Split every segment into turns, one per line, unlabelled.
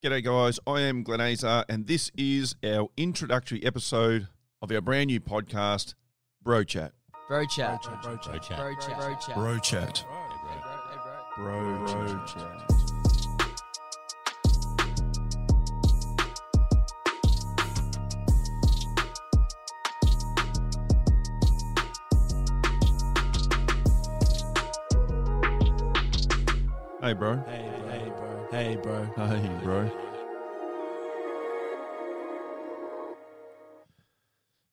G'day, guys. I am Glenn Azar, and this is our introductory episode of our brand new podcast, Bro Chat.
Bro chat.
Bro chat.
Bro chat. Bro chat.
Bro chat.
Bro Chat. Hey, bro.
Hey, hey, bro. Hey, bro.
Hey, bro.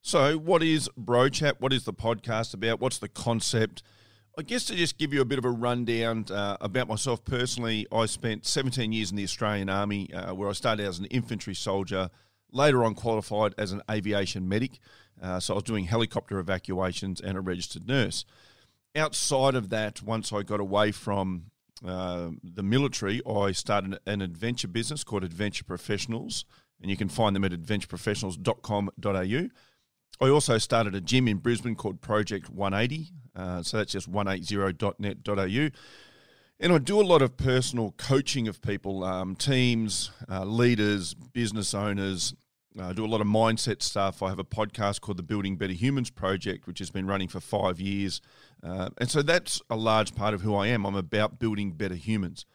So, what is Bro Chat? What is the podcast about? What's the concept? I guess to just give you a bit of a rundown uh, about myself personally, I spent 17 years in the Australian Army, uh, where I started as an infantry soldier. Later on, qualified as an aviation medic. Uh, so I was doing helicopter evacuations and a registered nurse. Outside of that, once I got away from uh, the military, I started an adventure business called Adventure Professionals, and you can find them at adventureprofessionals.com.au. I also started a gym in Brisbane called Project 180, uh, so that's just 180.net.au. And I do a lot of personal coaching of people, um, teams, uh, leaders, business owners. I do a lot of mindset stuff. I have a podcast called the Building Better Humans Project, which has been running for five years. Uh, and so that's a large part of who I am. I'm about building better humans.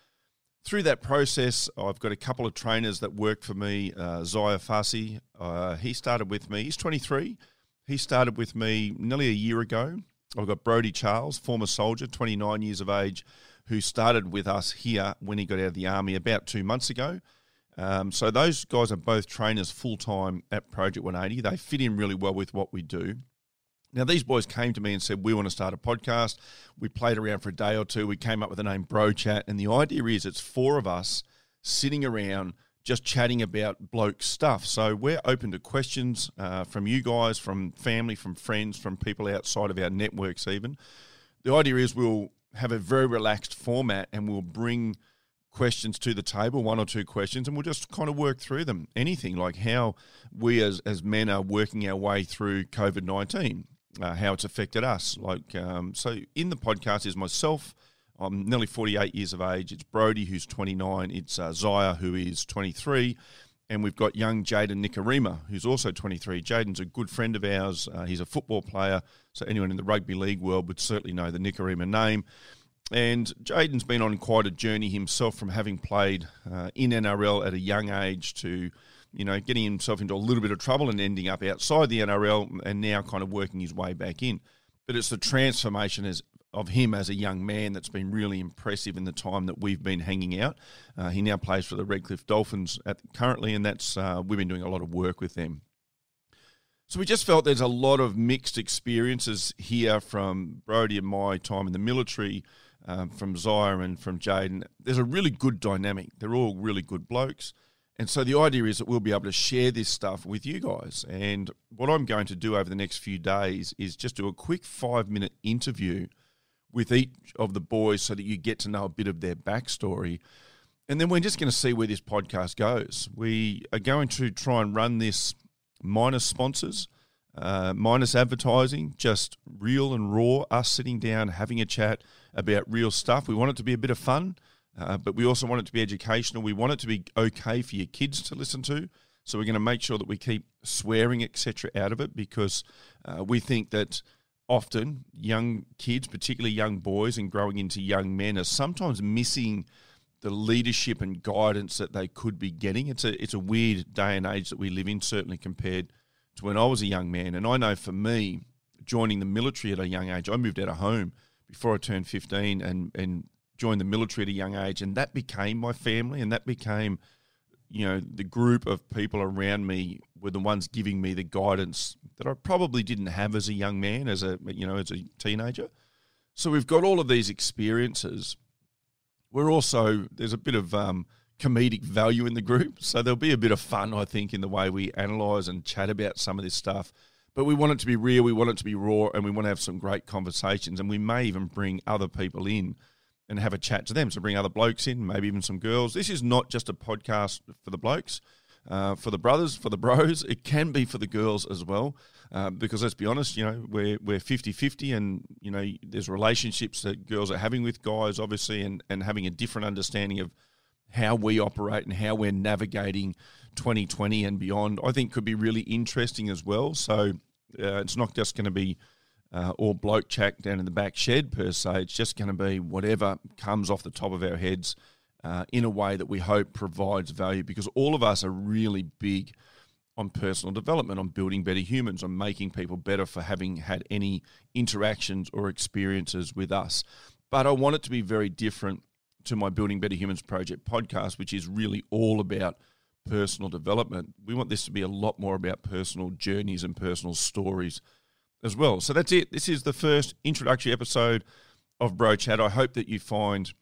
Through that process, I've got a couple of trainers that work for me. Uh, Zaya Fassi, uh, he started with me. He's 23. He started with me nearly a year ago. I've got Brody Charles, former soldier, 29 years of age, who started with us here when he got out of the army about two months ago. Um, so those guys are both trainers full time at Project 180. They fit in really well with what we do. Now, these boys came to me and said, We want to start a podcast. We played around for a day or two. We came up with the name Bro Chat. And the idea is it's four of us sitting around just chatting about bloke stuff. So we're open to questions uh, from you guys, from family, from friends, from people outside of our networks, even. The idea is we'll have a very relaxed format and we'll bring questions to the table, one or two questions, and we'll just kind of work through them. Anything like how we as, as men are working our way through COVID 19, uh, how it's affected us. Like, um, so in the podcast is myself. I'm nearly 48 years of age. It's Brody, who's 29. It's uh, Zaya, who is 23. And we've got young Jaden Nikorima, who's also 23. Jaden's a good friend of ours. Uh, he's a football player. So anyone in the rugby league world would certainly know the Nikorima name. And Jaden's been on quite a journey himself from having played uh, in NRL at a young age to, you know, getting himself into a little bit of trouble and ending up outside the NRL and now kind of working his way back in. But it's the transformation as of him as a young man that's been really impressive in the time that we've been hanging out. Uh, he now plays for the Redcliffe Dolphins at, currently, and that's uh, we've been doing a lot of work with them. So we just felt there's a lot of mixed experiences here from Brody and my time in the military, um, from Zaya and from Jaden. There's a really good dynamic. They're all really good blokes. And so the idea is that we'll be able to share this stuff with you guys. And what I'm going to do over the next few days is just do a quick five minute interview with each of the boys so that you get to know a bit of their backstory. And then we're just going to see where this podcast goes. We are going to try and run this minus sponsors, uh, minus advertising, just real and raw, us sitting down, having a chat about real stuff. We want it to be a bit of fun, uh, but we also want it to be educational. We want it to be okay for your kids to listen to. So we're going to make sure that we keep swearing, etc., out of it because uh, we think that often young kids, particularly young boys and growing into young men, are sometimes missing the leadership and guidance that they could be getting. It's a it's a weird day and age that we live in, certainly compared to when I was a young man. And I know for me, joining the military at a young age, I moved out of home before I turned fifteen and and joined the military at a young age, and that became my family, and that became you know the group of people around me were the ones giving me the guidance that I probably didn't have as a young man, as a you know as a teenager. So we've got all of these experiences. We're also there's a bit of um, comedic value in the group, so there'll be a bit of fun, I think, in the way we analyze and chat about some of this stuff. But we want it to be real, we want it to be raw, and we want to have some great conversations. And we may even bring other people in and have a chat to them. So bring other blokes in, maybe even some girls. This is not just a podcast for the blokes, uh, for the brothers, for the bros. It can be for the girls as well. Uh, because let's be honest, you know, we're, we're 50-50 and, you know, there's relationships that girls are having with guys, obviously, and, and having a different understanding of how we operate and how we're navigating 2020 and beyond, I think could be really interesting as well. So uh, it's not just going to be uh, all bloke chat down in the back shed per se. It's just going to be whatever comes off the top of our heads uh, in a way that we hope provides value because all of us are really big on personal development, on building better humans, on making people better for having had any interactions or experiences with us. But I want it to be very different to my Building Better Humans Project podcast, which is really all about personal development. We want this to be a lot more about personal journeys and personal stories as well. So that's it. This is the first introductory episode of Bro Chat. I hope that you find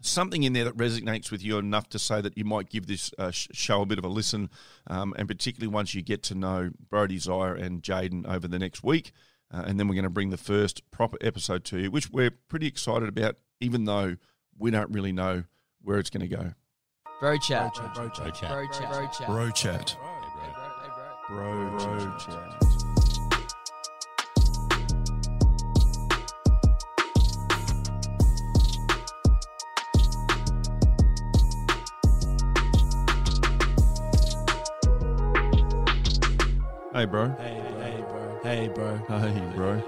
something in there that resonates with you enough to say that you might give this uh, show a bit of a listen, um, and particularly once you get to know Brody Zaya and Jaden over the next week. Uh, and then we're going to bring the first proper episode to you, which we're pretty excited about, even though we don't really know where it's going to go.
Bro chat.
Bro chat.
Bro chat. Bro chat.
Bro chat.
Bro, chat. Hey, bro.
Hey, hey, bro. Hey, bro.
Hey, bro.